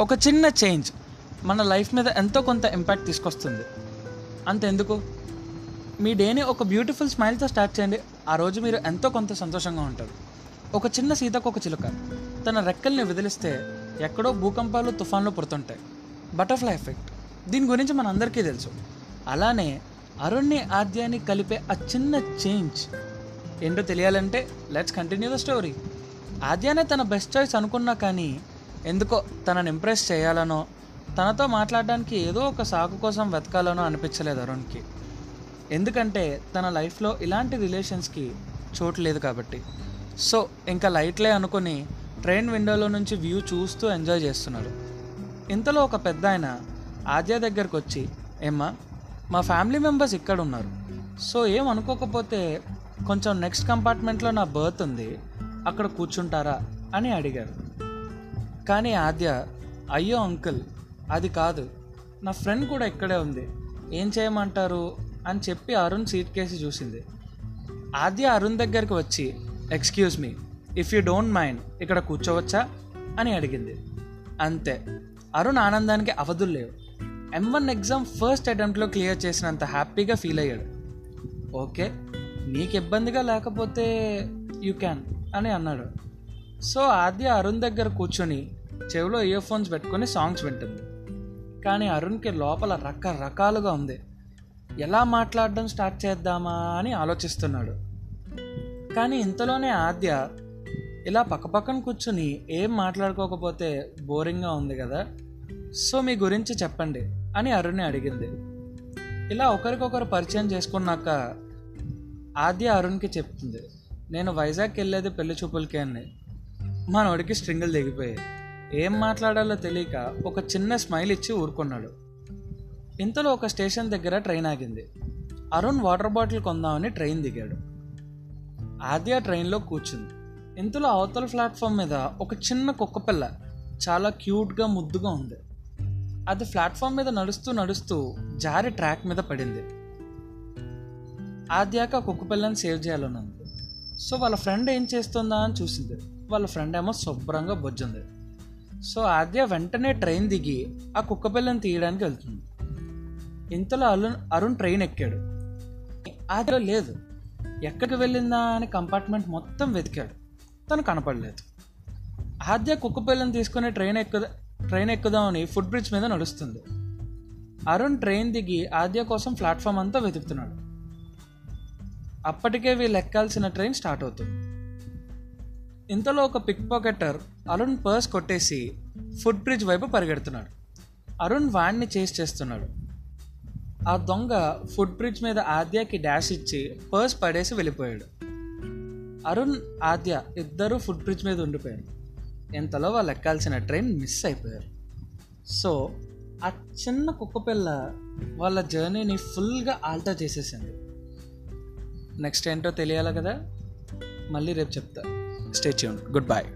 ఒక చిన్న చేంజ్ మన లైఫ్ మీద ఎంతో కొంత ఇంపాక్ట్ తీసుకొస్తుంది. అంతెందుకు? మీ డేని ఒక బ్యూటిఫుల్ స్మైల్తో స్టార్ట్ చేయండి. ఆ రోజు మీరు ఎంతో కొంత సంతోషంగా ఉంటారు. ఒక చిన్న సీతకు ఒక చిలుక. తన రెక్కల్ని వదిలిస్తే ఎక్కడో భూకంపాలు తుఫాన్లు పుడుతుంటాయి. Butterfly effect. దీని గురించి మనందరికీ తెలుసు. అలానే అరుణ్ని ఆద్యాన్ని కలిపే ఆ చిన్న చేంజ్ ఏంటో తెలియాలంటే లెట్స్ కంటిన్యూ ద స్టోరీ ఆద్యానే తన బెస్ట్ చాయిస్ అనుకున్నా కానీ ఎందుకో తనని ఇంప్రెస్ చేయాలనో తనతో మాట్లాడడానికి ఏదో ఒక సాకు కోసం వెతకాలనో అనిపించలేదు అరుణ్కి. ఎందుకంటే తన లైఫ్లో ఇలాంటి రిలేషన్స్కి చోటు లేదు కాబట్టి. సో ఇంకా లైట్లే అనుకుని ట్రైన్ విండోలో నుంచి వ్యూ చూస్తూ ఎంజాయ్ చేస్తున్నాడు ఇంతలో ఒక పెద్ద ఆయన ఆద్య దగ్గరకు వచ్చి ఏమ్మా మా ఫ్యామిలీ మెంబర్స్ ఇక్కడ ఉన్నారు సో ఏం అనుకోకపోతే కొంచెం నెక్స్ట్ కంపార్ట్మెంట్లో నా బర్త్ ఉంది అక్కడ కూర్చుంటారా? అని అడిగారు. కానీ ఆద్య అయ్యో అంకుల్ అది కాదు. నా ఫ్రెండ్ కూడా ఇక్కడే ఉంది. ఏం చేయమంటారు? అని చెప్పి అరుణ్ సీట్ కేసి చూసింది. ఆద్య అరుణ్ దగ్గరికి వచ్చి excuse me if you don't mind ఇక్కడ కూర్చోవచ్చా? అని అడిగింది. అంతే. అరుణ్ ఆనందానికి అవధులు లేవు. ఎం వన్ ఎగ్జామ్ ఫస్ట్ అటెంప్ట్లో క్లియర్ చేసినంత హ్యాపీగా ఫీల్ అయ్యాడు. ఓకే నీకు ఇబ్బందిగా లేకపోతే యూ క్యాన్ అని అన్నాడు. సో ఆద్య అరుణ్ దగ్గర కూర్చొని చెవిలో ఇయర్ ఫోన్స్ పెట్టుకొని సాంగ్స్ వింటుంది. కానీ అరుణ్కి లోపల రకరకాలుగా ఉంది. ఎలా మాట్లాడడం స్టార్ట్ చేద్దామా అని ఆలోచిస్తున్నాడు. కానీ ఇంతలోనే ఆద్య ఇలా పక్కపక్కన కూర్చుని ఏం మాట్లాడుకోకపోతే బోరింగ్గా ఉంది కదా సో మీ గురించి చెప్పండి అని అరుణ్ని అడిగింది. ఇలా ఒకరికొకరు పరిచయం చేసుకున్నాక ఆద్య అరుణ్కి చెప్తుంది నేను వైజాగ్ వెళ్ళేది పెళ్ళి చూపులకే అని నోడికి స్ట్రింగులు దిగిపోయాయి ఏం మాట్లాడాలో తెలియక ఒక చిన్న స్మైల్ ఇచ్చి ఊరుకున్నాడు. ఇంతలో ఒక స్టేషన్ దగ్గర ట్రైన్ ఆగింది. అరుణ్ వాటర్ బాటిల్ కొందామని ట్రైన్ దిగాడు. ఆద్య ట్రైన్లో కూర్చుంది. ఇంతలో అవతల ప్లాట్ఫామ్ మీద ఒక చిన్న కుక్కపిల్ల చాలా క్యూట్గా ముద్దుగా ఉంది. అది ప్లాట్ఫామ్ మీద నడుస్తూ నడుస్తూ జారి ట్రాక్ మీద పడింది. ఆద్యాక కుక్కపిల్లని సేవ్ చేయాలని ఉంది. సో వాళ్ళ ఫ్రెండ్ ఏం చేస్తుందా అని చూసింది. వాళ్ళ ఫ్రెండ్ ఏమో శుభ్రంగా బొజ్జుంది. సో ఆద్య వెంటనే ట్రైన్ దిగి ఆ కుక్కపిల్లని తీయడానికి వెళ్తుంది. ఇంతలో అరుణ్ అరుణ్ ట్రైన్ ఎక్కాడు. ఆద్య లేదు. ఎక్కడికి వెళ్ళిందా అని కంపార్ట్మెంట్ మొత్తం వెతికాడు. తను కనపడలేదు. ఆద్య కుక్కపిల్లని తీసుకుని ట్రైన్ ఎక్కు ట్రైన్ ఎక్కుదామని ఫుట్ బ్రిడ్జ్ మీద నడుస్తుంది. అరుణ్ ట్రైన్ దిగి ఆద్య కోసం ప్లాట్ఫామ్ అంతా వెతుకుతున్నాడు. అప్పటికే వీళ్ళు ఎక్కాల్సిన ట్రైన్ స్టార్ట్ అవుతుంది. ఇంతలో ఒక పిక్ పాకెటర్ అరుణ్ పర్స్ కొట్టేసి ఫుట్ బ్రిడ్జ్ వైపు పరిగెడుతున్నాడు. అరుణ్ వాణ్ణి చేసి చేస్తున్నాడు. ఆ దొంగ ఫుట్ బ్రిడ్జ్ మీద ఆద్యకి డాష్ ఇచ్చి పర్స్ పడేసి వెళ్ళిపోయాడు. అరుణ్ ఆద్య ఇద్దరూ ఫుట్ బ్రిడ్జ్ మీద ఉండిపోయారు. ఇంతలో వాళ్ళు ఎక్కాల్సిన ట్రైన్ మిస్ అయిపోయారు. సో ఆ చిన్న కుక్కపిల్ల వాళ్ళ జర్నీని ఫుల్గా ఆల్టర్ చేసేసింది. నెక్స్ట్ ఏంటో తెలియాలి కదా? మళ్ళీ రేపు చెప్తా. Stay tuned. Goodbye.